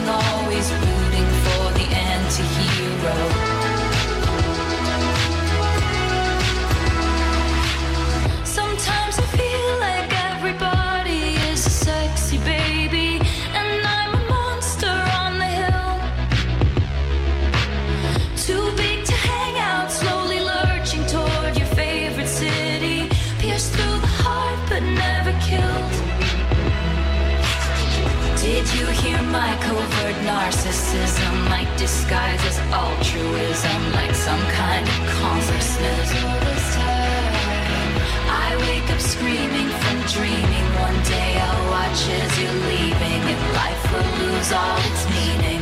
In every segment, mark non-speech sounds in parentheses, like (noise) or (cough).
Always rooting for the anti-hero. Sometimes I feel like everybody is a sexy baby, and I'm a monster on the hill. To hang narcissism? Like disguised as altruism, like some kind of consciousness. I wake up screaming from dreaming. One day I'll watch as you're leaving, and life will lose all its meaning.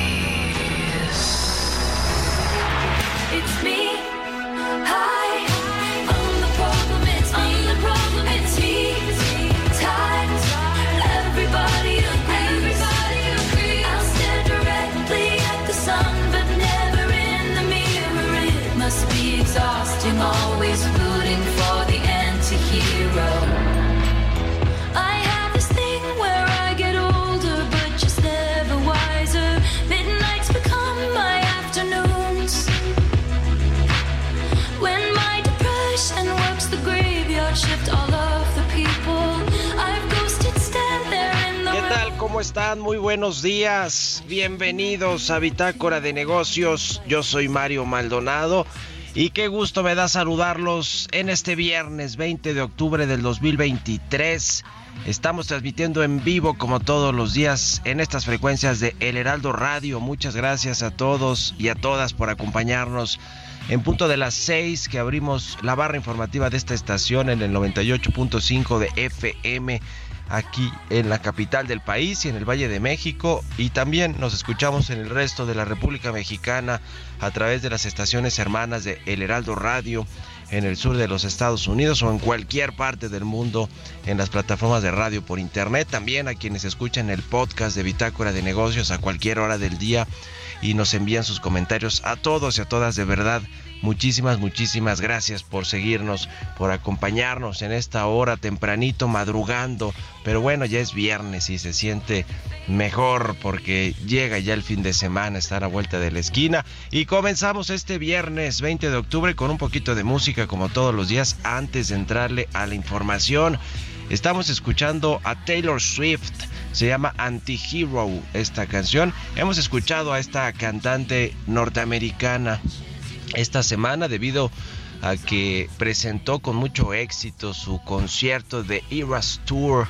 ¿Cómo están? Muy buenos días. Bienvenidos a Bitácora de Negocios. Yo soy Mario Maldonado y qué gusto me da saludarlos en este viernes 20 de octubre del 2023. Estamos transmitiendo en vivo como todos los días en estas frecuencias de El Heraldo Radio. Muchas gracias a todos y a todas por acompañarnos. En punto de las 6 que abrimos la barra informativa de esta estación en el 98.5 de FM aquí en la capital del país y en el Valle de México y también nos escuchamos en el resto de la República Mexicana a través de las estaciones hermanas de El Heraldo Radio en el sur de los Estados Unidos o en cualquier parte del mundo en las plataformas de radio por internet, también a quienes escuchan el podcast de Bitácora de Negocios a cualquier hora del día y nos envían sus comentarios a todos y a todas de verdad. Muchísimas, muchísimas gracias por seguirnos, por acompañarnos en esta hora tempranito, madrugando. Pero bueno, ya es viernes y se siente mejor porque llega ya el fin de semana, está a la vuelta de la esquina. Y comenzamos este viernes 20 de octubre con un poquito de música como todos los días antes de entrarle a la información. Estamos escuchando a Taylor Swift. Se llama Anti-Hero esta canción. Hemos escuchado a esta cantante norteamericana esta semana debido a que presentó con mucho éxito su concierto de Eras Tour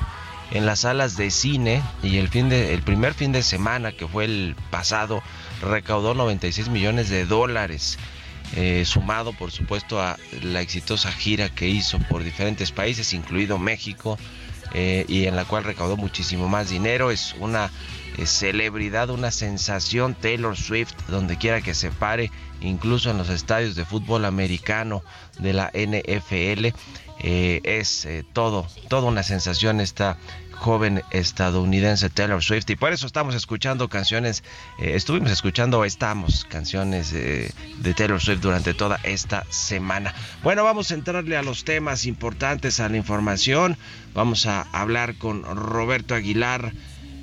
en las salas de cine y el fin de el primer fin de semana que fue el pasado recaudó 96 millones de dólares eh, sumado por supuesto a la exitosa gira que hizo por diferentes países incluido México eh, y en la cual recaudó muchísimo más dinero. Es una eh, celebridad una sensación Taylor Swift donde quiera que se pare incluso en los estadios de fútbol americano de la NFL eh, es todo, toda una sensación esta joven estadounidense Taylor Swift y por eso estamos escuchando canciones, eh, estuvimos escuchando, estamos canciones de Taylor Swift durante toda esta semana. Bueno, vamos a entrarle a los temas importantes, a la información, vamos a hablar con Roberto Aguilar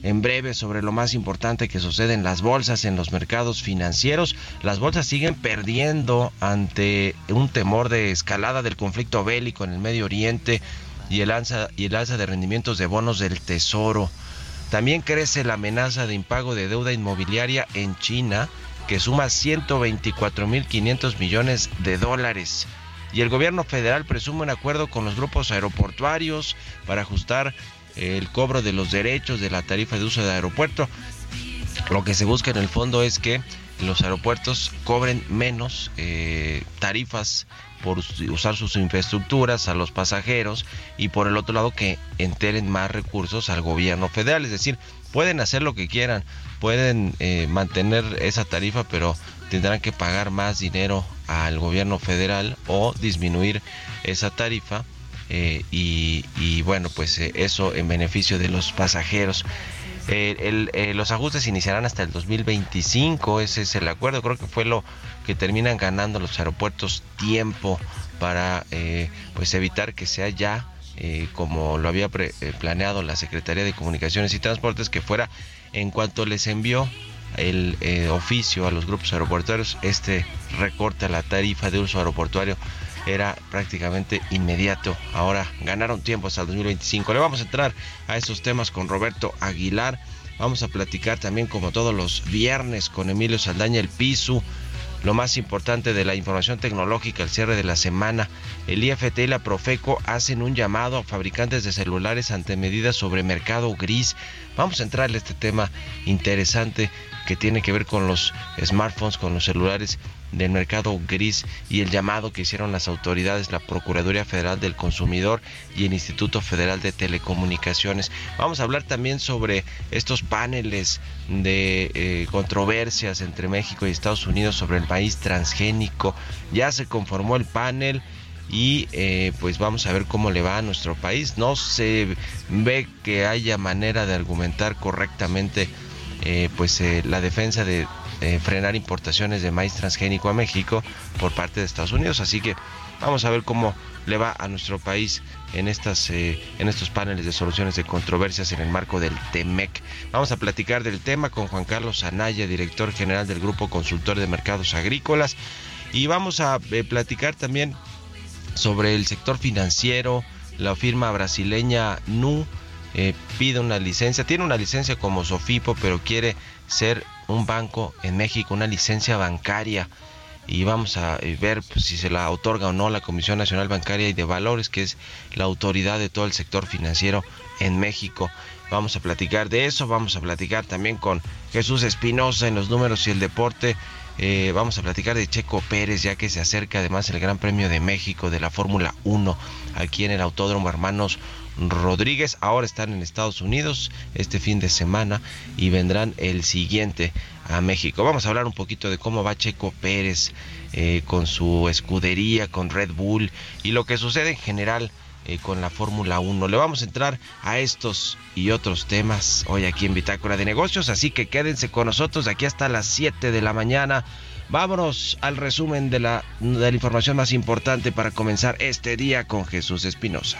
en breve sobre lo más importante que sucede en las bolsas, en los mercados financieros. Las bolsas siguen perdiendo ante un temor de escalada del conflicto bélico en el Medio Oriente y el alza, y el alza de rendimientos de bonos del Tesoro. También crece la amenaza de impago de deuda inmobiliaria en China, que suma 124.500 millones de dólares. Y el gobierno federal presume un acuerdo con los grupos aeroportuarios para ajustar el cobro de los derechos de la tarifa de uso de aeropuerto. Lo que se busca en el fondo es que los aeropuertos cobren menos eh, tarifas por usar sus infraestructuras a los pasajeros y por el otro lado que enteren más recursos al gobierno federal. Es decir, pueden hacer lo que quieran, pueden eh, mantener esa tarifa, pero tendrán que pagar más dinero al gobierno federal o disminuir esa tarifa eh, y, bueno, pues eso en beneficio de los pasajeros. Eh, eh, los ajustes iniciarán hasta el 2025, ese es el acuerdo, creo que fue lo que terminan ganando los aeropuertos tiempo para eh, pues evitar que sea ya como lo había planeado la Secretaría de Comunicaciones y Transportes, que fuera en cuanto les envió el oficio a los grupos aeroportuarios, este recorte a la tarifa de uso aeroportuario era prácticamente inmediato. Ahora ganaron tiempo hasta el 2025. Le vamos a entrar a esos temas con Roberto Aguilar. Vamos a platicar también como todos los viernes con Emilio Saldaña el piso. Lo más importante de la información tecnológica al cierre de la semana, el IFT y la Profeco hacen un llamado a fabricantes de celulares ante medidas sobre mercado gris. Vamos a entrarle a este tema interesante que tiene que ver con los smartphones, con los celulares del mercado gris y el llamado que hicieron las autoridades, la Procuraduría Federal del Consumidor y el Instituto Federal de Telecomunicaciones. Vamos a hablar también sobre estos paneles de eh, controversias entre México y Estados Unidos sobre el país transgénico. Ya se conformó el panel y eh, pues vamos a ver cómo le va a nuestro país. No se ve que haya manera de argumentar correctamente eh, pues eh, la defensa de frenar importaciones de maíz transgénico a México por parte de Estados Unidos. Así que vamos a ver cómo le va a nuestro país en estas en estos paneles de soluciones de controversias en el marco del TEMEC. Vamos a platicar del tema con Juan Carlos Anaya, director general del Grupo Consultor de Mercados Agrícolas. Y vamos a platicar también sobre el sector financiero, la firma brasileña NU eh, pide una licencia, tiene una licencia como Sofipo, pero quiere ser un banco en México, una licencia bancaria. Y vamos a eh, ver pues, si se la otorga o no la Comisión Nacional Bancaria y de Valores, que es la autoridad de todo el sector financiero en México. Vamos a platicar de eso, vamos a platicar también con Jesús Espinosa en los números y el deporte. Eh, vamos a platicar de Checo Pérez, ya que se acerca además el Gran Premio de México de la Fórmula 1 aquí en el Autódromo Hermanos Rodríguez. Ahora están en Estados Unidos este fin de semana y vendrán el siguiente a México. Vamos a hablar un poquito de cómo va Checo Pérez eh, con su escudería, con Red Bull y lo que sucede en general eh, con la Fórmula 1. Le vamos a entrar a estos y otros temas hoy aquí en Bitácora de Negocios, así que quédense con nosotros aquí hasta las 7 de la mañana. Vámonos al resumen de la, de la información más importante para comenzar este día con Jesús Espinosa.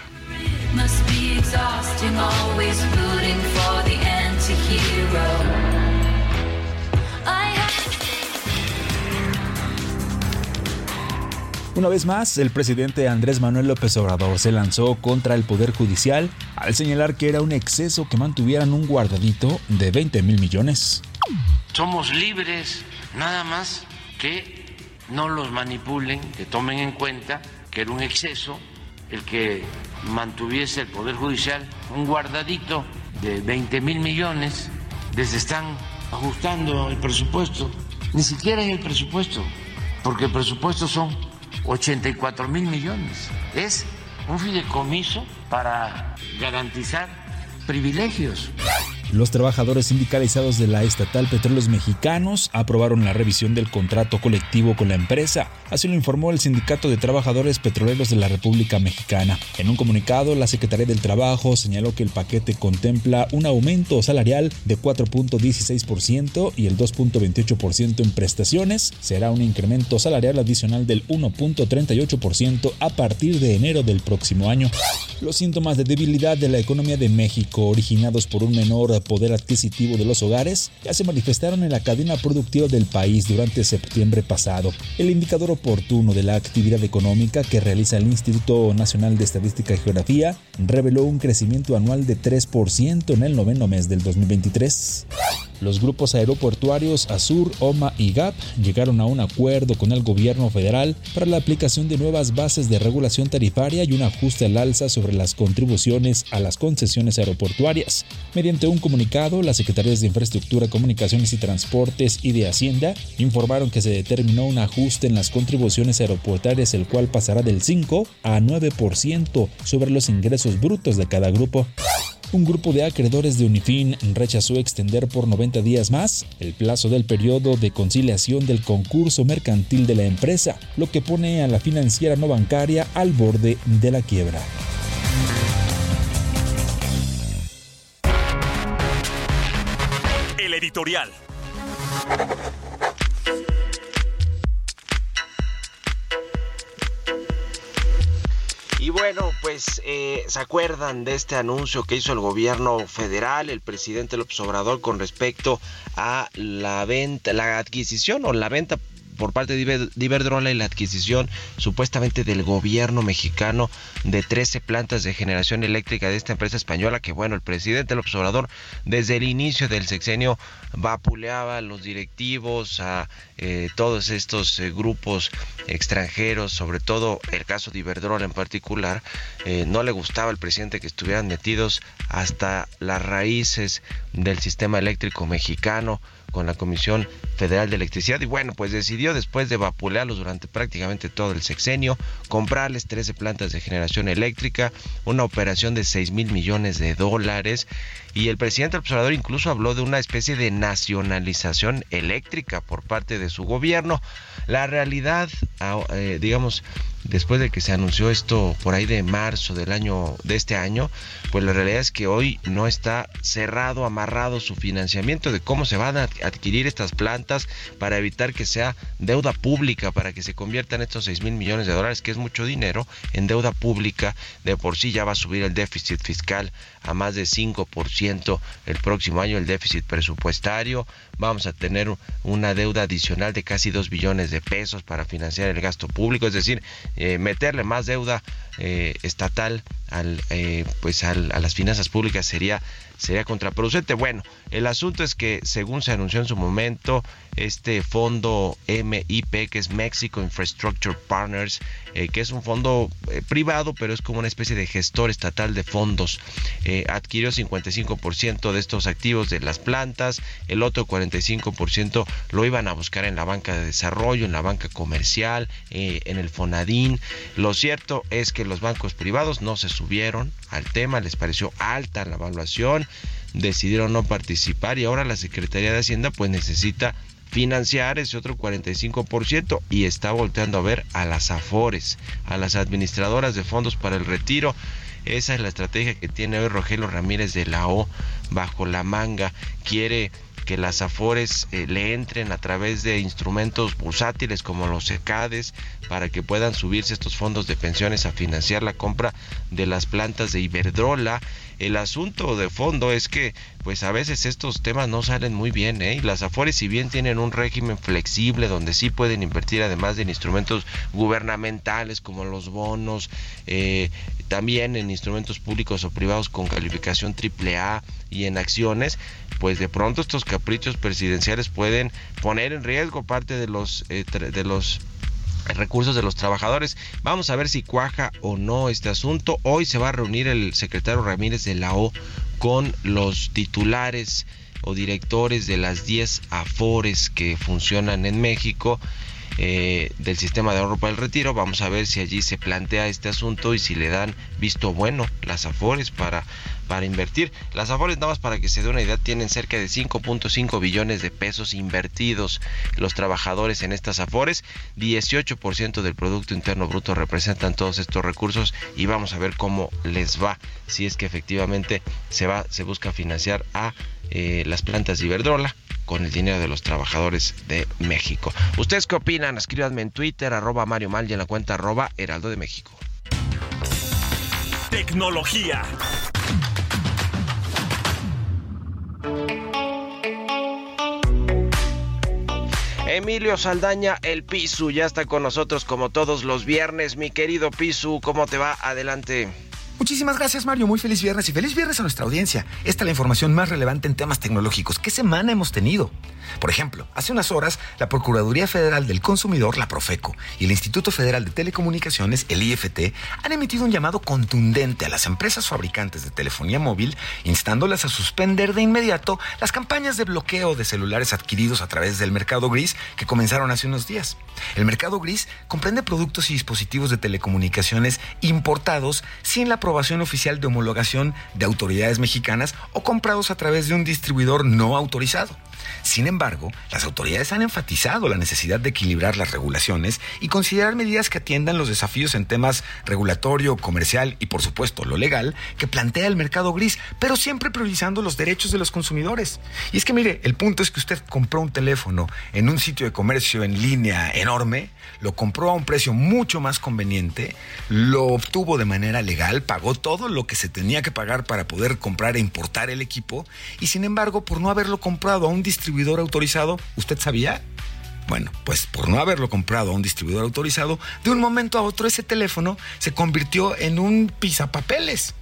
Una vez más, el presidente Andrés Manuel López Obrador se lanzó contra el Poder Judicial al señalar que era un exceso que mantuvieran un guardadito de 20 mil millones. Somos libres, nada más que no los manipulen, que tomen en cuenta que era un exceso el que mantuviese el Poder Judicial un guardadito de 20 mil millones. Les están ajustando el presupuesto. Ni siquiera es el presupuesto, porque el presupuesto son 84 mil millones. Es un fideicomiso para garantizar privilegios. Los trabajadores sindicalizados de la estatal Petróleos Mexicanos aprobaron la revisión del contrato colectivo con la empresa, así lo informó el Sindicato de Trabajadores Petroleros de la República Mexicana. En un comunicado, la Secretaría del Trabajo señaló que el paquete contempla un aumento salarial de 4.16% y el 2.28% en prestaciones. Será un incremento salarial adicional del 1.38% a partir de enero del próximo año. Los síntomas de debilidad de la economía de México, originados por un menor poder adquisitivo de los hogares, ya se manifestaron en la cadena productiva del país durante septiembre pasado. El indicador oportuno de la actividad económica que realiza el Instituto Nacional de Estadística y Geografía reveló un crecimiento anual de 3% en el noveno mes del 2023. Los grupos aeroportuarios Azur, OMA y GAP llegaron a un acuerdo con el gobierno federal para la aplicación de nuevas bases de regulación tarifaria y un ajuste al alza sobre las contribuciones a las concesiones aeroportuarias. Mediante un comunicado, las secretarías de Infraestructura, Comunicaciones y Transportes y de Hacienda informaron que se determinó un ajuste en las contribuciones aeroportuarias, el cual pasará del 5 a 9% sobre los ingresos brutos de cada grupo. Un grupo de acreedores de Unifin rechazó extender por 90 días más el plazo del periodo de conciliación del concurso mercantil de la empresa, lo que pone a la financiera no bancaria al borde de la quiebra. El editorial. Y bueno, pues eh, se acuerdan de este anuncio que hizo el gobierno federal, el presidente López Obrador, con respecto a la venta, la adquisición o la venta por parte de Iber- de Iberdrola y la adquisición supuestamente del gobierno mexicano de 13 plantas de generación eléctrica de esta empresa española que bueno, el presidente López Obrador desde el inicio del sexenio vapuleaba a los directivos, a eh, todos estos eh, grupos extranjeros, sobre todo el caso de Iberdrola en particular, eh, no le gustaba al presidente que estuvieran metidos hasta las raíces del sistema eléctrico mexicano con la Comisión Federal de Electricidad y bueno, pues decidió después de vapulearlos durante prácticamente todo el sexenio, comprarles 13 plantas de generación eléctrica, una operación de 6 mil millones de dólares y el presidente observador incluso habló de una especie de nacionalización eléctrica por parte de su gobierno. La realidad, ah, eh, digamos, después de que se anunció esto por ahí de marzo del año de este año, pues la realidad es que hoy no está cerrado, amarrado su financiamiento de cómo se van a adquirir estas plantas para evitar que sea deuda pública, para que se conviertan estos 6 mil millones de dólares, que es mucho dinero, en deuda pública. De por sí ya va a subir el déficit fiscal a más de 5% el próximo año, el déficit presupuestario. Vamos a tener una deuda adicional de casi 2 billones de pesos para financiar el gasto público, es decir, eh, meterle más deuda eh, estatal al, eh, pues al- a las finanzas públicas sería sería contraproducente. Bueno, el asunto es que según se anunció en su momento, este fondo MIP, que es Mexico Infrastructure Partners, eh, que es un fondo eh, privado, pero es como una especie de gestor estatal de fondos, eh, adquirió 55% de estos activos de las plantas, el otro 45% lo iban a buscar en la banca de desarrollo, en la banca comercial, en el Fonadín. Lo cierto es que los bancos privados no se subieron al tema, les pareció alta la evaluación, decidieron no participar y ahora la Secretaría de Hacienda pues necesita financiar ese otro 45% y está volteando a ver a las AFORES, a las administradoras de fondos para el retiro. Esa es la estrategia que tiene hoy Rogelio Ramírez de la O bajo la manga. Quiere que las afores eh, le entren a través de instrumentos bursátiles como los ECADES para que puedan subirse estos fondos de pensiones a financiar la compra de las plantas de Iberdrola. El asunto de fondo es que pues a veces estos temas no salen muy bien, ¿eh? Y las afores si bien tienen un régimen flexible donde sí pueden invertir además de en instrumentos gubernamentales como los bonos, eh, también en instrumentos públicos o privados con calificación AAA y en acciones, pues de pronto estos caprichos presidenciales pueden poner en riesgo parte de los eh, de los recursos de los trabajadores. Vamos a ver si cuaja o no este asunto. Hoy se va a reunir el secretario Ramírez de la O con los titulares o directores de las 10 afores que funcionan en México eh, del sistema de ahorro para el retiro. Vamos a ver si allí se plantea este asunto y si le dan visto bueno las afores para, para invertir. Las afores, nada más para que se dé una idea, tienen cerca de 5.5 billones de pesos invertidos los trabajadores en estas afores. 18% del Producto Interno Bruto representan todos estos recursos y vamos a ver cómo les va si es que efectivamente se va se busca financiar a eh, las plantas de Iberdrola con el dinero de los trabajadores de México. ¿Ustedes qué opinan? Escríbanme en Twitter, arroba Mario Mal y en la cuenta arroba Heraldo de México. Tecnología. Emilio Saldaña, el Pisu, ya está con nosotros como todos los viernes. Mi querido Pisu, ¿cómo te va? Adelante. Muchísimas gracias Mario, muy feliz viernes y feliz viernes a nuestra audiencia. Esta es la información más relevante en temas tecnológicos. ¿Qué semana hemos tenido? Por ejemplo, hace unas horas, la Procuraduría Federal del Consumidor, la Profeco, y el Instituto Federal de Telecomunicaciones, el IFT, han emitido un llamado contundente a las empresas fabricantes de telefonía móvil, instándolas a suspender de inmediato las campañas de bloqueo de celulares adquiridos a través del mercado gris que comenzaron hace unos días. El mercado gris comprende productos y dispositivos de telecomunicaciones importados sin la aprobación oficial de homologación de autoridades mexicanas o comprados a través de un distribuidor no autorizado. Sin embargo, las autoridades han enfatizado la necesidad de equilibrar las regulaciones y considerar medidas que atiendan los desafíos en temas regulatorio, comercial y por supuesto lo legal que plantea el mercado gris, pero siempre priorizando los derechos de los consumidores. Y es que mire, el punto es que usted compró un teléfono en un sitio de comercio en línea enorme, lo compró a un precio mucho más conveniente, lo obtuvo de manera legal, pagó todo lo que se tenía que pagar para poder comprar e importar el equipo y sin embargo por no haberlo comprado a un distribuidor autorizado, ¿usted sabía? Bueno, pues por no haberlo comprado a un distribuidor autorizado, de un momento a otro ese teléfono se convirtió en un pisapapeles.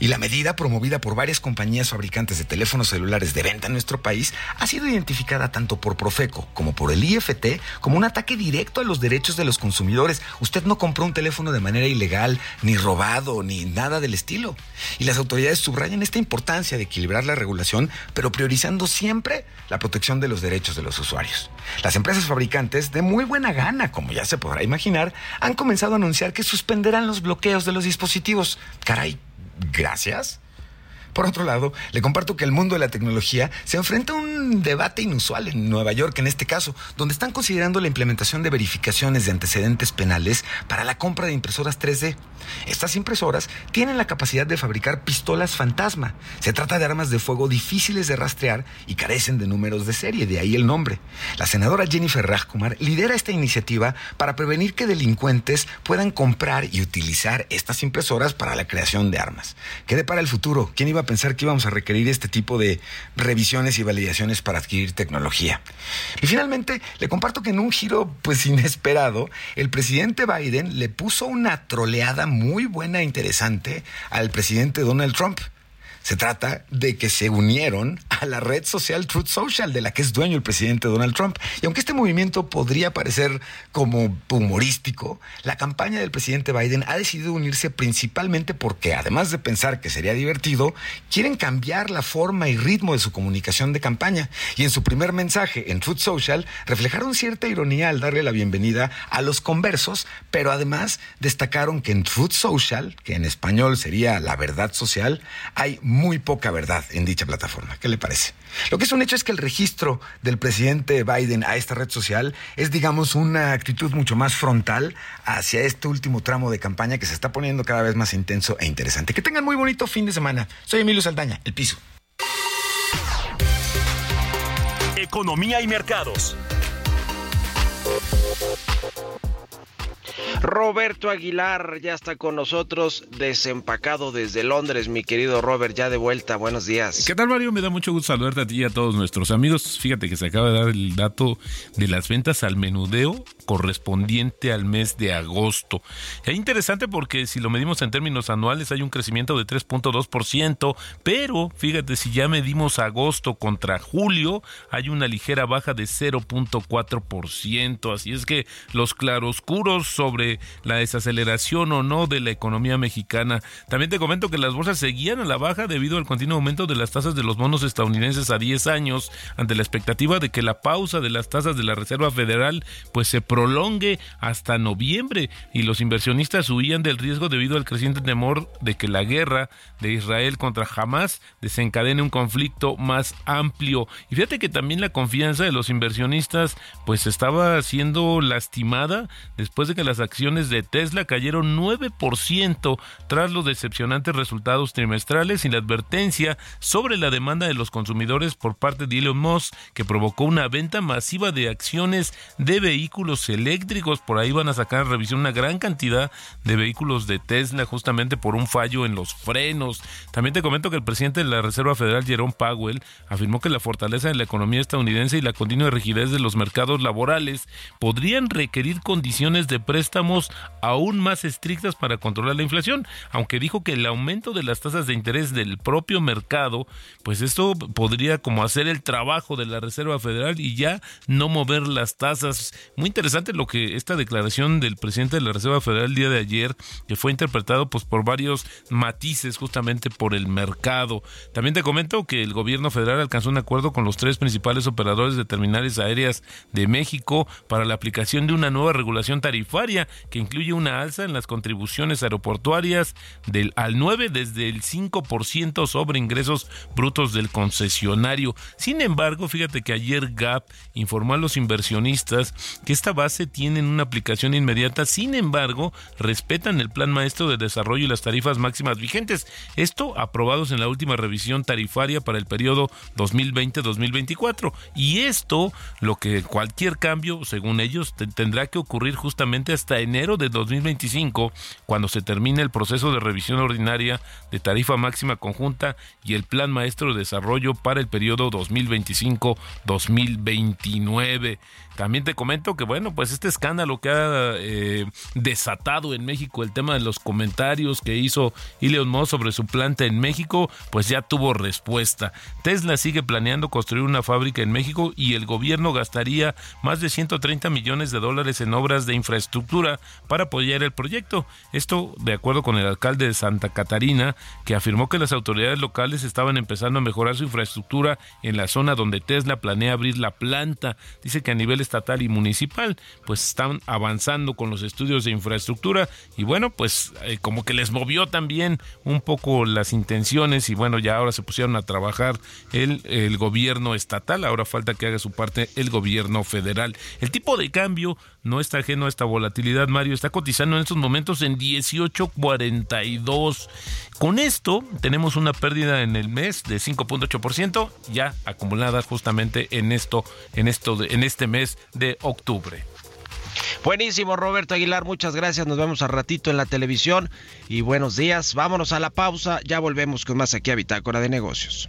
Y la medida promovida por varias compañías fabricantes de teléfonos celulares de venta en nuestro país ha sido identificada tanto por Profeco como por el IFT como un ataque directo a los derechos de los consumidores. Usted no compró un teléfono de manera ilegal, ni robado, ni nada del estilo. Y las autoridades subrayan esta importancia de equilibrar la regulación, pero priorizando siempre la protección de los derechos de los usuarios. Las empresas fabricantes, de muy buena gana, como ya se podrá imaginar, han comenzado a anunciar que suspenderán los bloqueos de los dispositivos. Caray, gracias. Por otro lado, le comparto que el mundo de la tecnología se enfrenta a un debate inusual en Nueva York, en este caso, donde están considerando la implementación de verificaciones de antecedentes penales para la compra de impresoras 3D. Estas impresoras tienen la capacidad de fabricar pistolas fantasma. Se trata de armas de fuego difíciles de rastrear y carecen de números de serie, de ahí el nombre. La senadora Jennifer Rajkumar lidera esta iniciativa para prevenir que delincuentes puedan comprar y utilizar estas impresoras para la creación de armas. ¿Qué depara el futuro? ¿Quién iba a pensar que íbamos a requerir este tipo de revisiones y validaciones para adquirir tecnología? Y finalmente, le comparto que en un giro pues (laughs) inesperado, el presidente Biden le puso una troleada muy buena e interesante al presidente Donald Trump. Se trata de que se unieron a la red social Truth Social, de la que es dueño el presidente Donald Trump. Y aunque este movimiento podría parecer como humorístico, la campaña del presidente Biden ha decidido unirse principalmente porque, además de pensar que sería divertido, quieren cambiar la forma y ritmo de su comunicación de campaña. Y en su primer mensaje en Truth Social reflejaron cierta ironía al darle la bienvenida a los conversos, pero además destacaron que en Truth Social, que en español sería la verdad social, hay muy poca verdad en dicha plataforma. ¿Qué le parece? Lo que es un hecho es que el registro del presidente Biden a esta red social es, digamos, una actitud mucho más frontal hacia este último tramo de campaña que se está poniendo cada vez más intenso e interesante. Que tengan muy bonito fin de semana. Soy Emilio Saldaña, El Piso. economía y mercados. Roberto Aguilar ya está con nosotros, desempacado desde Londres, mi querido Robert, ya de vuelta. Buenos días. ¿Qué tal, Mario? Me da mucho gusto saludarte a ti y a todos nuestros amigos. Fíjate que se acaba de dar el dato de las ventas al menudeo correspondiente al mes de agosto. Es interesante porque si lo medimos en términos anuales hay un crecimiento de 3.2%, pero fíjate, si ya medimos agosto contra julio, hay una ligera baja de 0.4%. Así es que los claroscuros sobre la desaceleración o no de la economía mexicana. También te comento que las bolsas seguían a la baja debido al continuo aumento de las tasas de los bonos estadounidenses a 10 años, ante la expectativa de que la pausa de las tasas de la Reserva Federal pues se prolongue hasta noviembre y los inversionistas huían del riesgo debido al creciente temor de que la guerra de Israel contra Hamas desencadene un conflicto más amplio. Y fíjate que también la confianza de los inversionistas pues estaba siendo lastimada después de que las acciones de Tesla cayeron 9% tras los decepcionantes resultados trimestrales y la advertencia sobre la demanda de los consumidores por parte de Elon Musk que provocó una venta masiva de acciones de vehículos eléctricos. Por ahí van a sacar a revisión una gran cantidad de vehículos de Tesla justamente por un fallo en los frenos. También te comento que el presidente de la Reserva Federal, Jerome Powell, afirmó que la fortaleza de la economía estadounidense y la continua rigidez de los mercados laborales podrían requerir condiciones de préstamos aún más estrictas para controlar la inflación, aunque dijo que el aumento de las tasas de interés del propio mercado, pues esto podría como hacer el trabajo de la Reserva Federal y ya no mover las tasas. Muy interesante lo que esta declaración del presidente de la Reserva Federal el día de ayer, que fue interpretado pues por varios matices justamente por el mercado. También te comento que el gobierno federal alcanzó un acuerdo con los tres principales operadores de terminales aéreas de México para la aplicación de una nueva regulación tarifaria que incluye una alza en las contribuciones aeroportuarias del al 9 desde el 5% sobre ingresos brutos del concesionario. Sin embargo, fíjate que ayer GAP informó a los inversionistas que esta base tiene una aplicación inmediata, sin embargo, respetan el plan maestro de desarrollo y las tarifas máximas vigentes. Esto aprobados en la última revisión tarifaria para el periodo 2020-2024. Y esto, lo que cualquier cambio, según ellos, te- tendrá que ocurrir justamente hasta enero de 2025, cuando se termine el proceso de revisión ordinaria de tarifa máxima conjunta y el plan maestro de desarrollo para el periodo 2025-2029. También te comento que, bueno, pues este escándalo que ha eh, desatado en México el tema de los comentarios que hizo Elon Musk sobre su planta en México, pues ya tuvo respuesta. Tesla sigue planeando construir una fábrica en México y el gobierno gastaría más de 130 millones de dólares en obras de infraestructura para apoyar el proyecto. Esto de acuerdo con el alcalde de Santa Catarina, que afirmó que las autoridades locales estaban empezando a mejorar su infraestructura en la zona donde Tesla planea abrir la planta. Dice que a nivel estatal y municipal, pues están avanzando con los estudios de infraestructura y bueno, pues eh, como que les movió también un poco las intenciones y bueno, ya ahora se pusieron a trabajar el, el gobierno estatal, ahora falta que haga su parte el gobierno federal. El tipo de cambio no está ajeno a esta volatilidad, Mario, está cotizando en estos momentos en 18.42. Con esto tenemos una pérdida en el mes de 5.8% ya acumulada justamente en esto en esto en este mes de octubre. Buenísimo, Roberto Aguilar, muchas gracias. Nos vemos al ratito en la televisión y buenos días. Vámonos a la pausa, ya volvemos con más aquí a Bitácora de Negocios.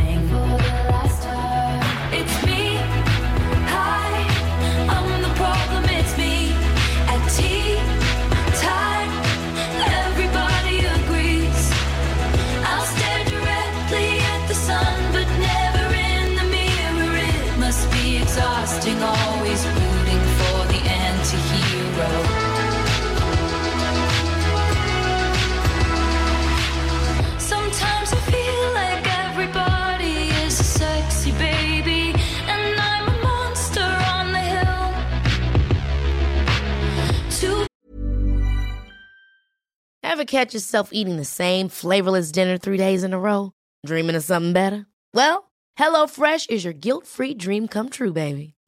trusting, always rooting for the anti-hero. Sometimes I feel like everybody is a sexy baby, and I'm a monster on the hill. Too- Ever catch yourself eating the same flavorless dinner three days in a row? Dreaming of something better? Well, HelloFresh is your guilt-free dream come true, baby.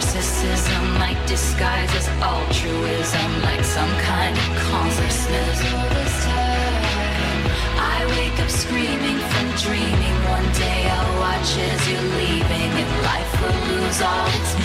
Narcissism? Like disguise as altruism, like some kind of consciousness. All this time, I wake up screaming from dreaming. One day I'll watch as you're leaving, and life will lose all its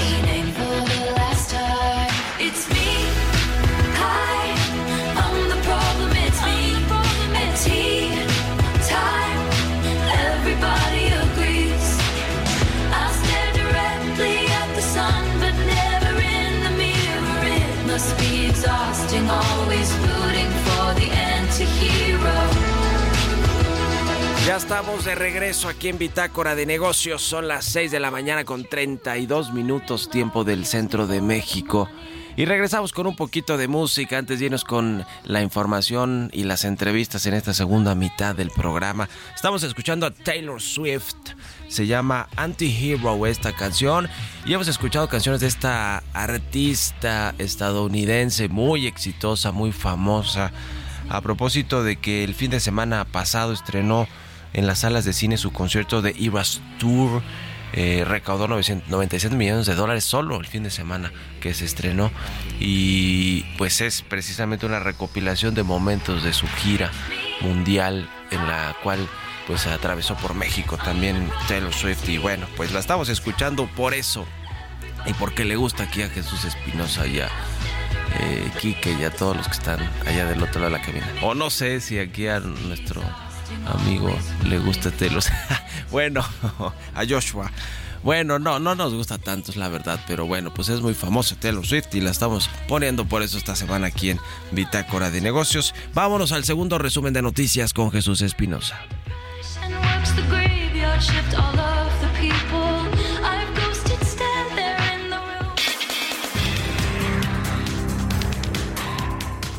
Ya estamos de regreso aquí en Bitácora de Negocios. Son las 6 de la mañana con 32 minutos tiempo del centro de México. Y regresamos con un poquito de música antes de con la información y las entrevistas en esta segunda mitad del programa. Estamos escuchando a Taylor Swift. Se llama Anti-Hero esta canción. Y hemos escuchado canciones de esta artista estadounidense muy exitosa, muy famosa. A propósito de que el fin de semana pasado estrenó en las salas de cine su concierto de Eras Tour. Eh, recaudó 997 millones de dólares solo el fin de semana que se estrenó y pues es precisamente una recopilación de momentos de su gira mundial en la cual pues atravesó por México también Taylor Swift y bueno pues la estamos escuchando por eso y porque le gusta aquí a Jesús Espinosa y a eh, Quique y a todos los que están allá del otro lado de la cabina o no sé si aquí a nuestro amigo le gusta Taylor (laughs) bueno (laughs) a Joshua bueno, no, no nos gusta tanto, es la verdad, pero bueno, pues es muy famoso Taylor Swift y la estamos poniendo por eso esta semana aquí en Bitácora de Negocios. Vámonos al segundo resumen de noticias con Jesús Espinosa.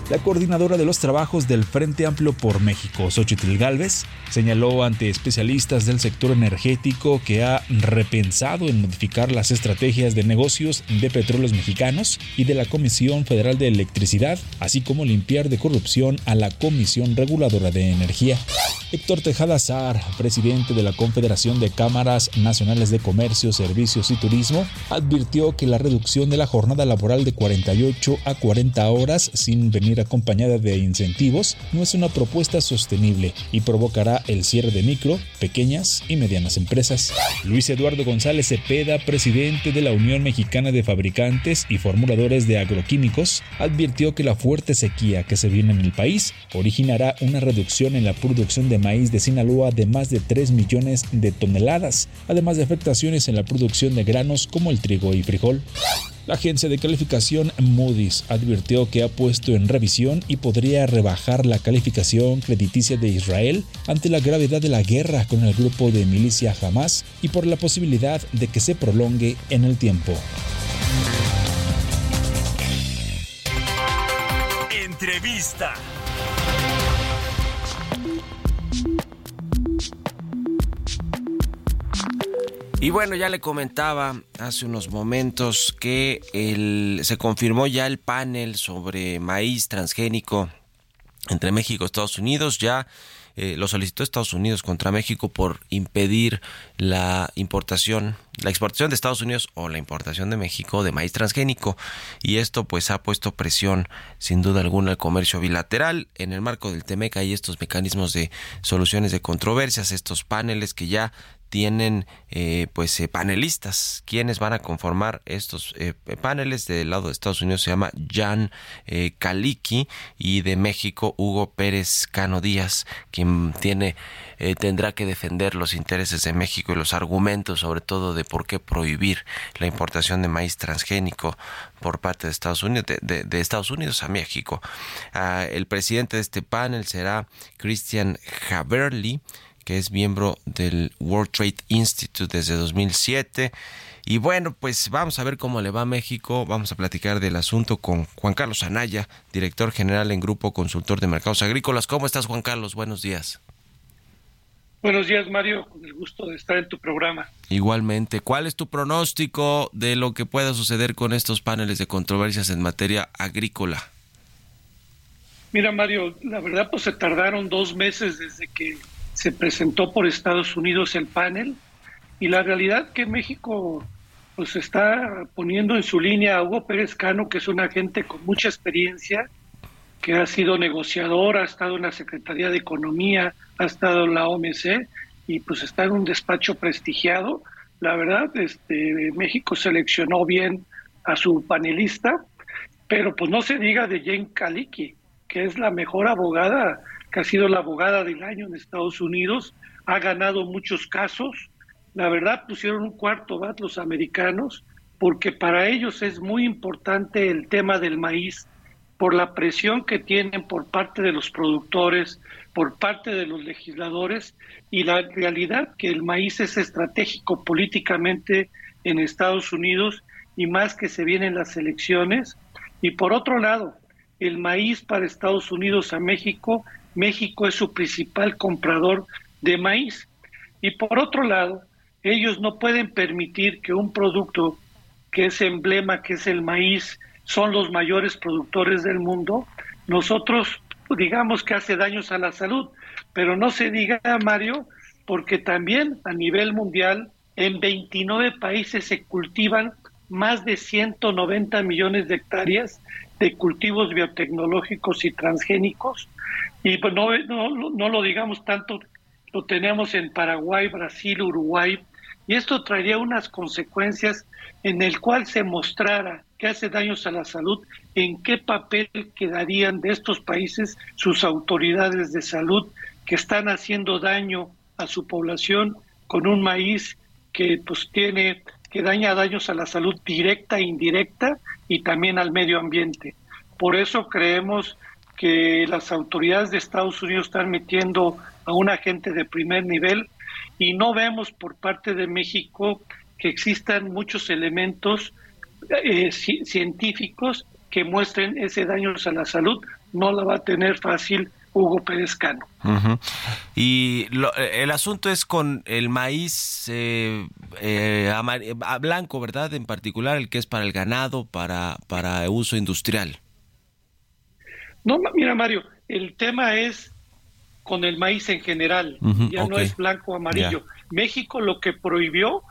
La coordinadora de los trabajos del Frente Amplio por México, Xochitl Galvez, señaló ante especialistas del sector energético que ha repensado en modificar las estrategias de negocios de petróleos mexicanos y de la Comisión Federal de Electricidad, así como limpiar de corrupción a la Comisión Reguladora de Energía. Héctor Tejada Sar, presidente de la Confederación de Cámaras Nacionales de Comercio, Servicios y Turismo, advirtió que la reducción de la jornada laboral de 48 a 40 horas sin venir acompañada de incentivos no es una propuesta sostenible y provocará el cierre de micro, pequeñas y medianas empresas. Luis Eduardo González Cepeda, presidente de la Unión Mexicana de Fabricantes y Formuladores de Agroquímicos, advirtió que la fuerte sequía que se viene en el país originará una reducción en la producción de maíz de Sinaloa de más de 3 millones de toneladas, además de afectaciones en la producción de granos como el trigo y frijol. La agencia de calificación Moody's advirtió que ha puesto en revisión y podría rebajar la calificación crediticia de Israel ante la gravedad de la guerra con el grupo de milicia Hamas y por la posibilidad de que se prolongue en el tiempo. Entrevista. Y bueno, ya le comentaba hace unos momentos que el- se confirmó ya el panel sobre maíz transgénico entre México y Estados Unidos. Ya eh, lo solicitó Estados Unidos contra México por impedir la importación, la exportación de Estados Unidos o la importación de México de maíz transgénico. Y esto pues ha puesto presión sin duda alguna al comercio bilateral. En el marco del TEMEC hay estos mecanismos de soluciones de controversias, estos paneles que ya tienen eh, pues eh, panelistas quienes van a conformar estos eh, paneles del lado de Estados Unidos se llama Jan eh, Kaliki y de México Hugo Pérez Cano Díaz quien tiene tendrá que defender los intereses de México y los argumentos sobre todo de por qué prohibir la importación de maíz transgénico por parte de Estados Unidos, de, de Estados Unidos a México. Ah, el presidente de este panel será Christian Haberly, que es miembro del World Trade Institute desde 2007. Y bueno, pues vamos a ver cómo le va a México. Vamos a platicar del asunto con Juan Carlos Anaya, director general en Grupo Consultor de Mercados Agrícolas. ¿Cómo estás, Juan Carlos? Buenos días. Buenos días, Mario. Con el gusto de estar en tu programa. Igualmente, ¿cuál es tu pronóstico de lo que pueda suceder con estos paneles de controversias en materia agrícola? Mira, Mario, la verdad, pues se tardaron dos meses desde que se presentó por Estados Unidos el panel y la realidad que México pues está poniendo en su línea a Hugo Pérez Cano, que es un agente con mucha experiencia, que ha sido negociador, ha estado en la Secretaría de Economía, ha estado en la OMC y pues está en un despacho prestigiado. La verdad, este México seleccionó bien a su panelista, pero pues no se diga de Jane Kaliki, que es la mejor abogada, ha sido la abogada del año en Estados Unidos, ha ganado muchos casos. La verdad pusieron un cuarto bat los americanos porque para ellos es muy importante el tema del maíz por la presión que tienen por parte de los productores, por parte de los legisladores y la realidad que el maíz es estratégico políticamente en Estados Unidos y más que se vienen las elecciones. Y por otro lado, el maíz para Estados Unidos a México, México es su principal comprador de maíz. Y por otro lado, ellos no pueden permitir que un producto que es emblema, que es el maíz, son los mayores productores del mundo, nosotros digamos que hace daños a la salud, pero no se diga, Mario, porque también a nivel mundial en 29 países se cultivan más de 190 millones de hectáreas de cultivos biotecnológicos y transgénicos. Y pues no, no, no lo digamos tanto, lo tenemos en Paraguay, Brasil, Uruguay, y esto traería unas consecuencias en el cual se mostrara que hace daños a la salud, en qué papel quedarían de estos países sus autoridades de salud que están haciendo daño a su población con un maíz que pues tiene que daña daños a la salud directa e indirecta y también al medio ambiente. Por eso creemos que las autoridades de Estados Unidos están metiendo a un agente de primer nivel y no vemos por parte de México que existan muchos elementos eh, ci- científicos que muestren ese daño a la salud. No la va a tener fácil Hugo Pérez Cano. Y lo- el asunto es con el maíz eh, eh, eh, blanco, ¿verdad? En particular, el que es para el ganado, para, para uso industrial. No, mira Mario, el tema es con el maíz en general, ya no es blanco o amarillo. México lo que prohibió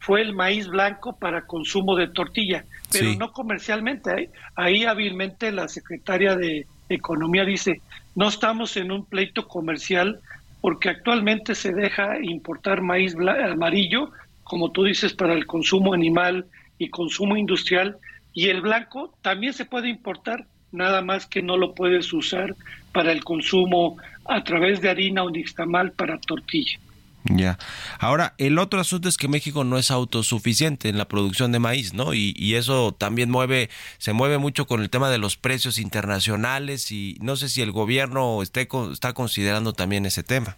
fue el maíz blanco para consumo de tortilla, pero Sí. no comercialmente. Ahí hábilmente la secretaria de Economía dice, no estamos en un pleito comercial porque actualmente se deja importar maíz amarillo, como tú dices, para el consumo animal y consumo industrial, y el blanco también se puede importar, nada más que no lo puedes usar para el consumo a través de harina o nixtamal para tortilla. Ya. Ahora, el otro asunto es que México no es autosuficiente en la producción de maíz, ¿no? Y, y eso también mueve, se mueve mucho con el tema de los precios internacionales y no sé si el gobierno esté, está considerando también ese tema.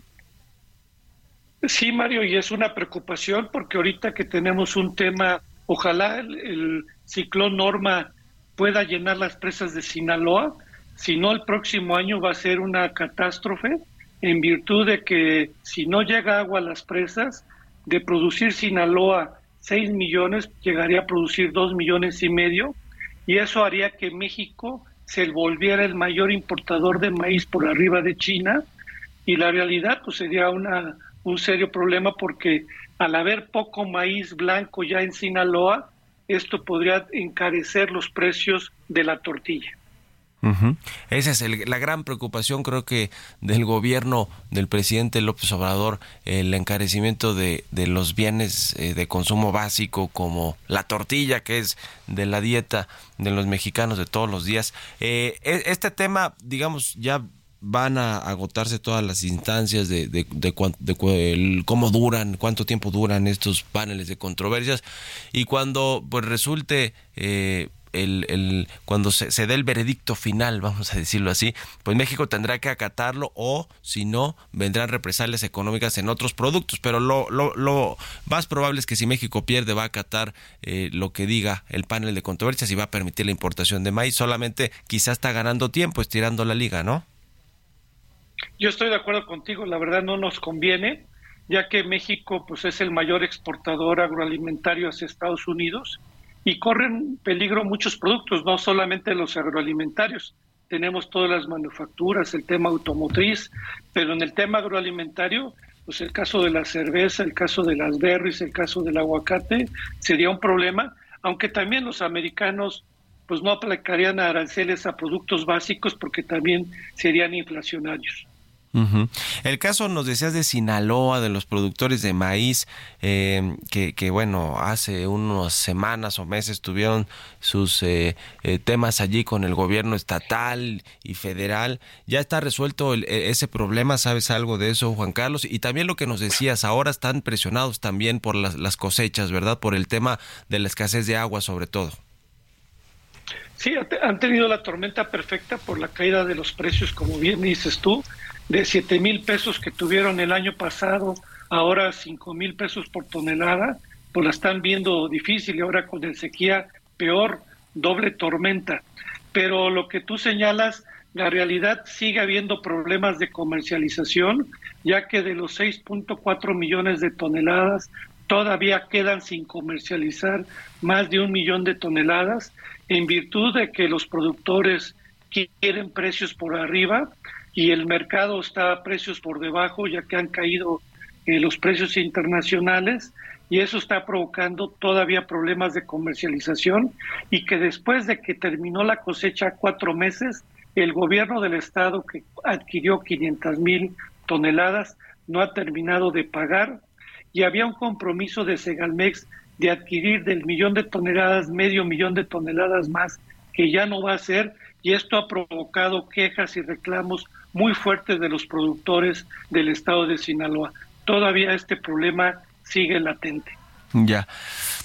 Sí, Mario, y es una preocupación porque ahorita que tenemos un tema, ojalá el, el ciclón Norma pueda llenar las presas de Sinaloa, si no el próximo año va a ser una catástrofe en virtud de que si no llega agua a las presas, de producir Sinaloa 6 millones, llegaría a producir 2 millones y medio, y eso haría que México se volviera el mayor importador de maíz por arriba de China, y la realidad pues sería una, un serio problema porque al haber poco maíz blanco ya en Sinaloa, esto podría encarecer los precios de la tortilla. Esa es la gran preocupación, creo que, del gobierno del presidente López Obrador, el encarecimiento de, los bienes eh, de consumo básico como la tortilla, que es de la dieta de los mexicanos de todos los días. Eh, e- este tema, digamos, ya van a agotarse todas las instancias de, de, de de cómo duran, cuánto tiempo duran estos paneles de controversias y cuando pues resulte eh, el, el- cuando se, se dé el veredicto final, vamos a decirlo así, pues México tendrá que acatarlo o si no, vendrán represalias económicas en otros productos. Pero lo, lo, lo más probable es que si México pierde va a acatar eh, lo que diga el panel de controversias y va a permitir la importación de maíz. Solamente quizás está ganando tiempo, estirando la liga, ¿no? Yo estoy de acuerdo contigo, la verdad no nos conviene, ya que México pues es el mayor exportador agroalimentario hacia Estados Unidos y corren peligro muchos productos, no solamente los agroalimentarios. Tenemos todas las manufacturas, el tema automotriz, pero en el tema agroalimentario, pues el caso de la cerveza, el caso de las berries, el caso del aguacate, sería un problema, aunque también los americanos pues no aplicarían aranceles a productos básicos porque también serían inflacionarios. El caso, nos decías, de Sinaloa, de los productores de maíz, eh, que, que, bueno, hace unas semanas o meses tuvieron sus eh, eh, temas allí con el gobierno estatal y federal. ¿Ya está resuelto el- e- ese problema? ¿Sabes algo de eso, Juan Carlos? Y también lo que nos decías, ahora están presionados también por las, las cosechas, ¿verdad? Por el tema de la escasez de agua, sobre todo. Sí, han tenido la tormenta perfecta por la caída de los precios, como bien dices tú, de 7 mil pesos que tuvieron el año pasado, ahora 5 mil pesos por tonelada, pues la están viendo difícil y ahora con el sequía peor, doble tormenta. Pero lo que tú señalas, la realidad sigue habiendo problemas de comercialización, ya que de los 6.4 millones de toneladas todavía quedan sin comercializar más de un millón de toneladas en virtud de que los productores quieren precios por arriba y el mercado está a precios por debajo ya que han caído eh, los precios internacionales y eso está provocando todavía problemas de comercialización y que después de que terminó la cosecha cuatro meses, el gobierno del estado que adquirió 500 mil toneladas no ha terminado de pagar y había un compromiso de Segalmex de adquirir del millón de toneladas medio millón de toneladas más que ya no va a ser y esto ha provocado quejas y reclamos muy fuertes de los productores del estado de Sinaloa. Todavía este problema sigue latente. Ya.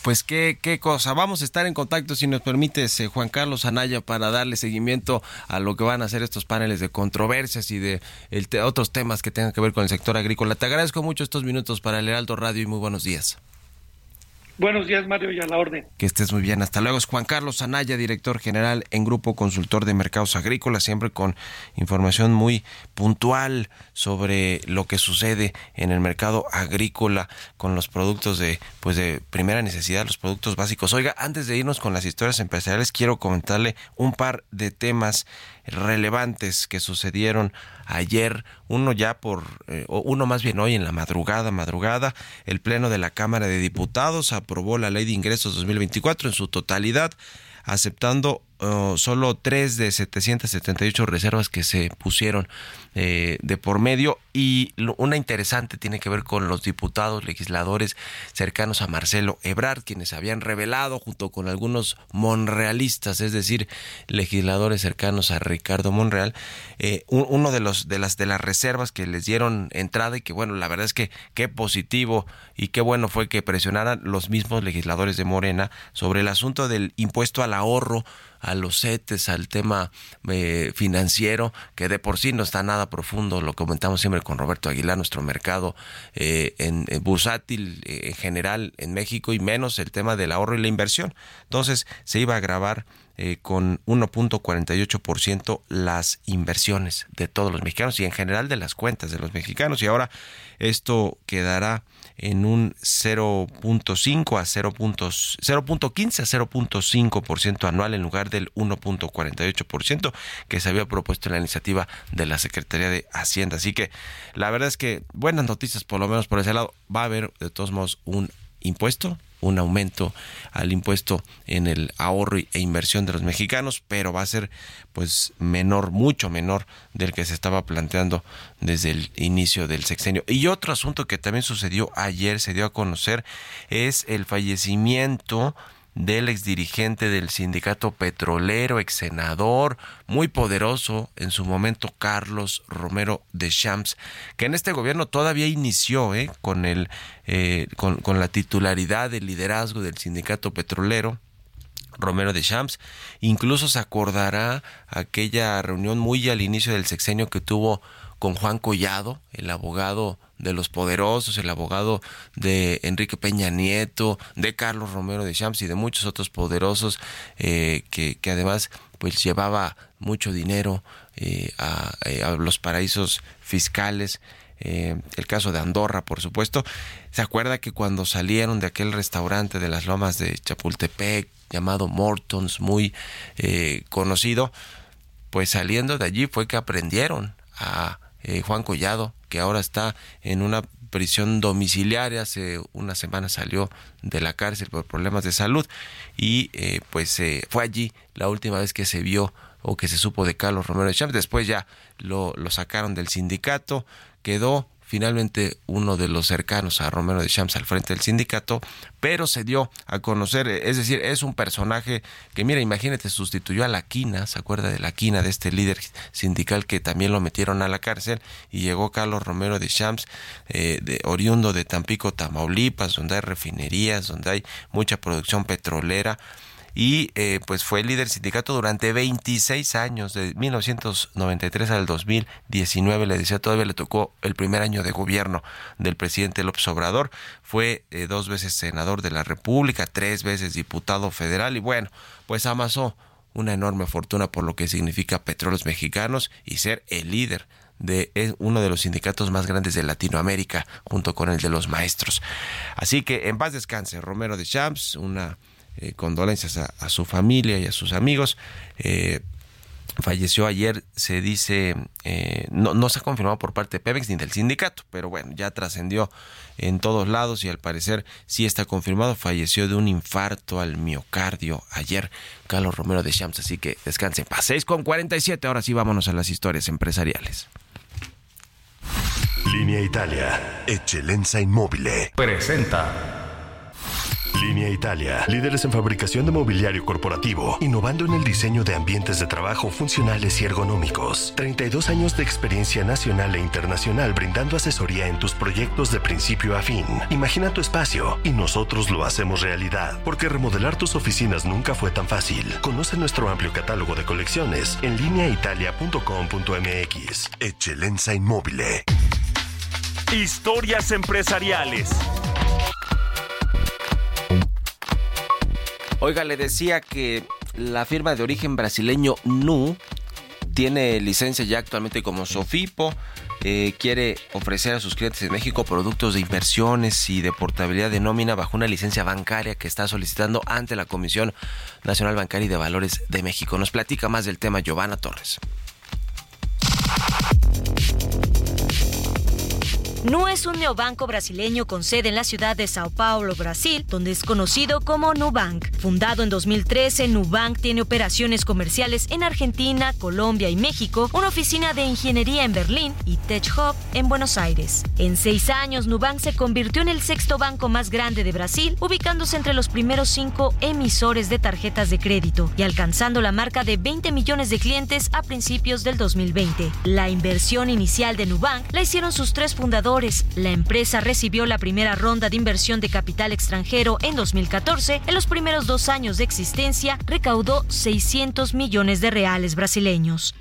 Pues qué, qué cosa. Vamos a estar en contacto, si nos permites, eh, Juan Carlos Anaya, para darle seguimiento a lo que van a hacer estos paneles de controversias y de otros temas que tengan que ver con el sector agrícola. Te agradezco mucho estos minutos para el Heraldo Radio y muy buenos días. Buenos días, Mario, y a la orden. Que estés muy bien. Hasta luego. Es Juan Carlos Anaya, director general en Grupo Consultor de Mercados Agrícolas, siempre con información muy puntual sobre lo que sucede en el mercado agrícola con los productos de pues de primera necesidad, los productos básicos. Oiga, antes de irnos con las historias empresariales, quiero comentarle un par de temas relevantes que sucedieron ayer, uno ya por, eh, uno más bien hoy en la madrugada, madrugada, el Pleno de la Cámara de Diputados aprobó la Ley de Ingresos 2024 en su totalidad, aceptando uh, solo tres de 778 reservas que se pusieron eh, de por medio. Y una interesante tiene que ver con los diputados legisladores cercanos a Marcelo Ebrard, quienes habían revelado junto con algunos monrealistas, es decir, legisladores cercanos a Ricardo Monreal, eh, un- uno de los de las de las reservas que les dieron entrada y que bueno, la verdad es que qué positivo y qué bueno fue que presionaran los mismos legisladores de Morena sobre el asunto del impuesto al ahorro a los CETES, al tema eh, financiero, que de por sí no está nada profundo, lo comentamos siempre con Roberto Aguilar, nuestro mercado eh, en, en bursátil eh, en general en México y menos el tema del ahorro y la inversión. Entonces se iba a grabar eh, con 1.48% las inversiones de todos los mexicanos y en general de las cuentas de los mexicanos y ahora esto quedará en un 0.5 a 0. 0.15 a 0.5% anual en lugar del 1.48% que se había propuesto en la iniciativa de la Secretaría de Hacienda. Así que la verdad es que buenas noticias por lo menos por ese lado. Va a haber de todos modos un impuesto, un aumento al impuesto en el ahorro e inversión de los mexicanos, pero va a ser pues menor, mucho menor del que se estaba planteando desde el inicio del sexenio. Y otro asunto que también sucedió ayer, se dio a conocer, es el fallecimiento del exdirigente del sindicato petrolero, ex senador, muy poderoso en su momento, Carlos Romero de Champs, que en este gobierno todavía inició ¿eh? con, el, eh, con, la titularidad del liderazgo del sindicato petrolero. Romero de Champs. Incluso se acordará aquella reunión muy al inicio del sexenio que tuvo con Juan Collado, el abogado de los poderosos, el abogado de Enrique Peña Nieto, de Carlos Romero de Champs y de muchos otros poderosos eh, que, además pues llevaba mucho dinero eh, a, eh, a, los paraísos fiscales. El caso de Andorra, por supuesto. ¿Se acuerda que cuando salieron de aquel restaurante de las lomas de Chapultepec, llamado Mortons, muy conocido, pues saliendo de allí fue que aprendieron a eh, Juan Collado, que ahora está en una prisión domiciliaria, hace una semana salió de la cárcel por problemas de salud y eh, pues eh, fue allí la última vez que se vio o que se supo de Carlos Romero de Champs, después ya lo, lo sacaron del sindicato, quedó finalmente uno de los cercanos a Romero de Champs al frente del sindicato, pero se dio a conocer, es decir, es un personaje que, mira, imagínate, sustituyó a la Quina, ¿se acuerda de la Quina, de este líder sindical que también lo metieron a la cárcel? Y llegó Carlos Romero de Champs, eh, de, oriundo de Tampico, Tamaulipas, donde hay refinerías, donde hay mucha producción petrolera y eh, pues fue líder sindicato durante 26 años, de 1993 al 2019, le decía, todavía le tocó el primer año de gobierno del presidente López Obrador, fue eh, dos veces senador de la República, tres veces diputado federal y bueno, pues amasó una enorme fortuna por lo que significa Petróleos Mexicanos y ser el líder de uno de los sindicatos más grandes de Latinoamérica, junto con el de los maestros. Así que en paz descanse, Romero de Champs, una eh, condolencias a, a, su familia y a sus amigos. Eh, falleció ayer, se dice, eh, no, no se ha confirmado por parte de Pemex ni del sindicato, pero bueno, ya trascendió en todos lados y al parecer sí está confirmado, falleció de un infarto al miocardio ayer, Carlos Romero de Champs, así que descansen. Paséis con 47, ahora sí vámonos a las historias empresariales. Línea Italia, Eccellenza Inmobile. Presenta. Línea Italia, líderes en fabricación de mobiliario corporativo, innovando en el diseño de ambientes de trabajo funcionales y ergonómicos. 32 años de experiencia nacional e internacional brindando asesoría en tus proyectos de principio a fin. Imagina tu espacio y nosotros lo hacemos realidad, porque remodelar tus oficinas nunca fue tan fácil. Conoce nuestro amplio catálogo de colecciones en lineaitalia.com.mx. Excelenza Inmóvil. Historias empresariales. Oiga, le decía que la firma de origen brasileño NU tiene licencia ya actualmente como Sofipo. Eh, quiere ofrecer a sus clientes en México productos de inversiones y de portabilidad de nómina bajo una licencia bancaria que está solicitando ante la Comisión Nacional Bancaria y de Valores de México. Nos platica más del tema Giovanna Torres. Nu es un neobanco brasileño con sede en la ciudad de Sao Paulo, Brasil, donde es conocido como Nubank. Fundado en 2013, Nubank tiene operaciones comerciales en Argentina, Colombia y México, una oficina de ingeniería en Berlín y Tech Hub en Buenos Aires. En seis años, Nubank se convirtió en el sexto banco más grande de Brasil, ubicándose entre los primeros cinco emisores de tarjetas de crédito y alcanzando la marca de 20 millones de clientes a principios del 2020. La inversión inicial de Nubank la hicieron sus tres fundadores la empresa recibió la primera ronda de inversión de capital extranjero en 2014. En los primeros dos años de existencia, recaudó 600 millones de reales brasileños.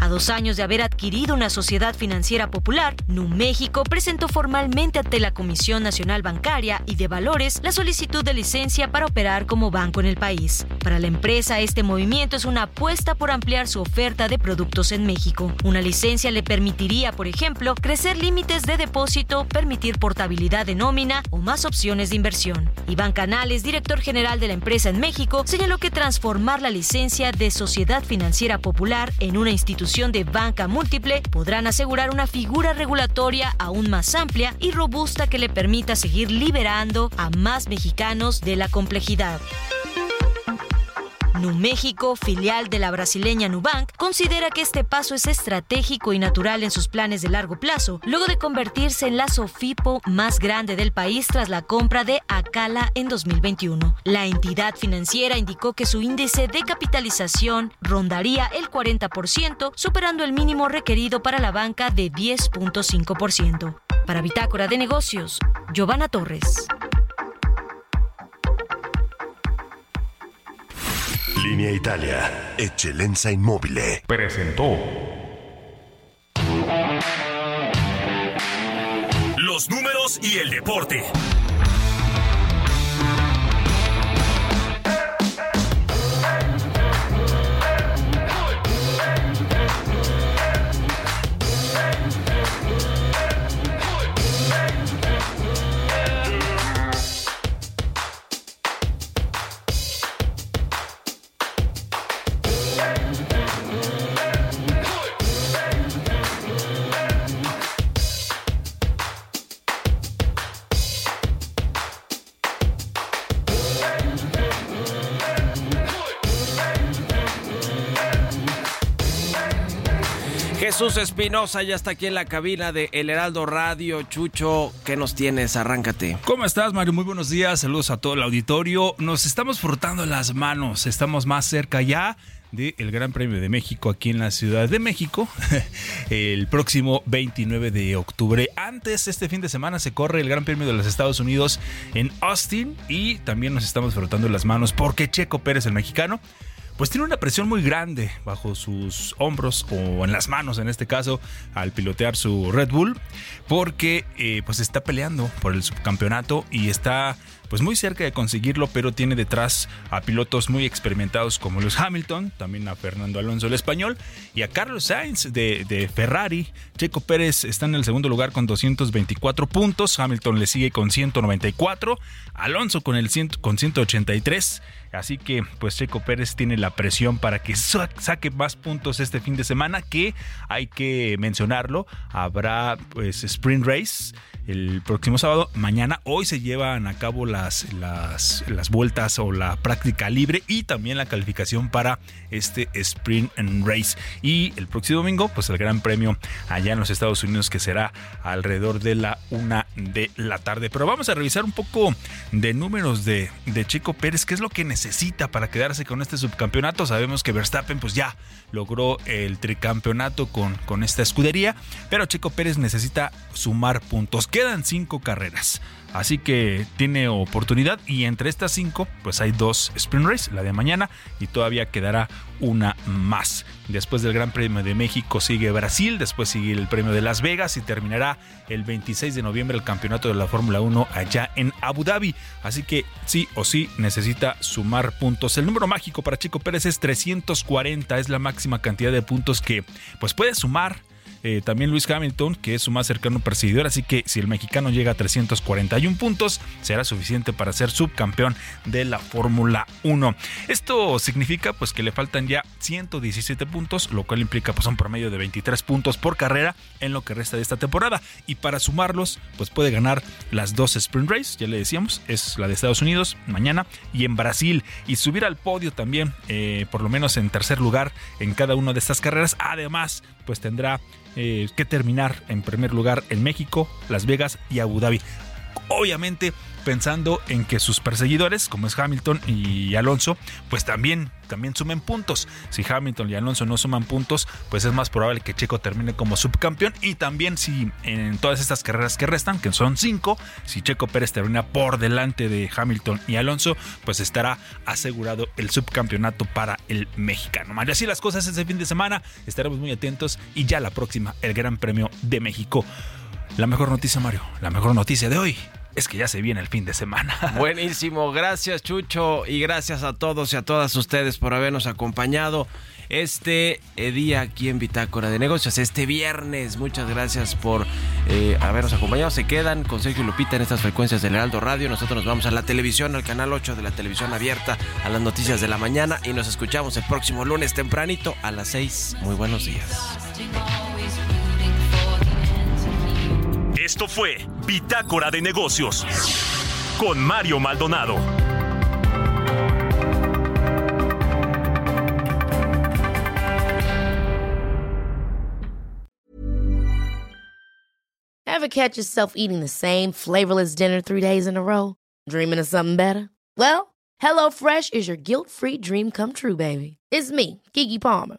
A dos años de haber adquirido una sociedad financiera popular, Nu México presentó formalmente ante la Comisión Nacional Bancaria y de Valores la solicitud de licencia para operar como banco en el país. Para la empresa, este movimiento es una apuesta por ampliar su oferta de productos en México. Una licencia le permitiría, por ejemplo, crecer límites de depósito, permitir portabilidad de nómina o más opciones de inversión. Iván Canales, director general de la empresa en México, señaló que transformar la licencia de Sociedad Financiera Popular en una institución de banca múltiple podrán asegurar una figura regulatoria aún más amplia y robusta que le permita seguir liberando a más mexicanos de la complejidad. Numéxico, filial de la brasileña Nubank, considera que este paso es estratégico y natural en sus planes de largo plazo, luego de convertirse en la Sofipo más grande del país tras la compra de Acala en 2021. La entidad financiera indicó que su índice de capitalización rondaría el 40%, superando el mínimo requerido para la banca de 10.5%. Para Bitácora de Negocios, Giovanna Torres. Línea Italia. Eccellenza Inmobile. Presentó. Los números y el deporte. Jesús Espinosa ya está aquí en la cabina de El Heraldo Radio. Chucho, ¿qué nos tienes? Arráncate. ¿Cómo estás, Mario? Muy buenos días. Saludos a todo el auditorio. Nos estamos frotando las manos. Estamos más cerca ya del Gran Premio de México aquí en la Ciudad de México (laughs) el próximo 29 de octubre. Antes, este fin de semana se corre el Gran Premio de los Estados Unidos en Austin y también nos estamos frotando las manos porque Checo Pérez, el mexicano, pues tiene una presión muy grande bajo sus hombros o en las manos en este caso al pilotear su Red Bull porque eh, pues está peleando por el subcampeonato y está pues muy cerca de conseguirlo pero tiene detrás a pilotos muy experimentados como Lewis Hamilton también a Fernando Alonso el español y a Carlos Sainz de, de Ferrari Checo Pérez está en el segundo lugar con 224 puntos Hamilton le sigue con 194 Alonso con el 100, con 183 Así que pues Checo Pérez tiene la presión para que sa- saque más puntos este fin de semana que hay que mencionarlo. Habrá pues sprint race el próximo sábado. Mañana, hoy se llevan a cabo las, las, las vueltas o la práctica libre y también la calificación para este sprint and race. Y el próximo domingo pues el gran premio allá en los Estados Unidos que será alrededor de la una de la tarde. Pero vamos a revisar un poco de números de, de Checo Pérez, qué es lo que necesita para quedarse con este subcampeonato. Sabemos que Verstappen pues ya logró el tricampeonato con, con esta escudería, pero Checo Pérez necesita sumar puntos. Quedan cinco carreras. Así que tiene oportunidad y entre estas cinco pues hay dos sprint race, la de mañana y todavía quedará una más. Después del Gran Premio de México sigue Brasil, después sigue el Premio de Las Vegas y terminará el 26 de noviembre el Campeonato de la Fórmula 1 allá en Abu Dhabi. Así que sí o sí necesita sumar puntos. El número mágico para Chico Pérez es 340, es la máxima cantidad de puntos que pues puede sumar eh, también Luis Hamilton, que es su más cercano perseguidor, así que si el mexicano llega a 341 puntos, será suficiente para ser subcampeón de la Fórmula 1. Esto significa pues que le faltan ya 117 puntos, lo cual implica pues un promedio de 23 puntos por carrera en lo que resta de esta temporada y para sumarlos pues puede ganar las dos sprint race, ya le decíamos, es la de Estados Unidos mañana y en Brasil y subir al podio también, eh, por lo menos en tercer lugar en cada una de estas carreras. Además, pues tendrá eh, que terminar en primer lugar en México, Las Vegas y Abu Dhabi. Obviamente pensando en que sus perseguidores, como es Hamilton y Alonso, pues también, también sumen puntos. Si Hamilton y Alonso no suman puntos, pues es más probable que Checo termine como subcampeón. Y también si en todas estas carreras que restan, que son cinco, si Checo Pérez termina por delante de Hamilton y Alonso, pues estará asegurado el subcampeonato para el mexicano. Mario, así las cosas este fin de semana, estaremos muy atentos y ya la próxima, el Gran Premio de México. La mejor noticia, Mario, la mejor noticia de hoy es que ya se viene el fin de semana. (laughs) Buenísimo, gracias Chucho y gracias a todos y a todas ustedes por habernos acompañado este eh, día aquí en Bitácora de Negocios, este viernes. Muchas gracias por eh, habernos acompañado. Se quedan con Sergio Lupita en estas frecuencias del Heraldo Radio. Nosotros nos vamos a la televisión, al canal 8 de la televisión abierta, a las noticias de la mañana y nos escuchamos el próximo lunes tempranito a las 6. Muy buenos días. Esto fue Bitácora de Negocios con Mario Maldonado. Ever catch yourself eating the same flavorless dinner three days in a row? Dreaming of something better? Well, HelloFresh is your guilt-free dream come true, baby. It's me, Kiki Palmer.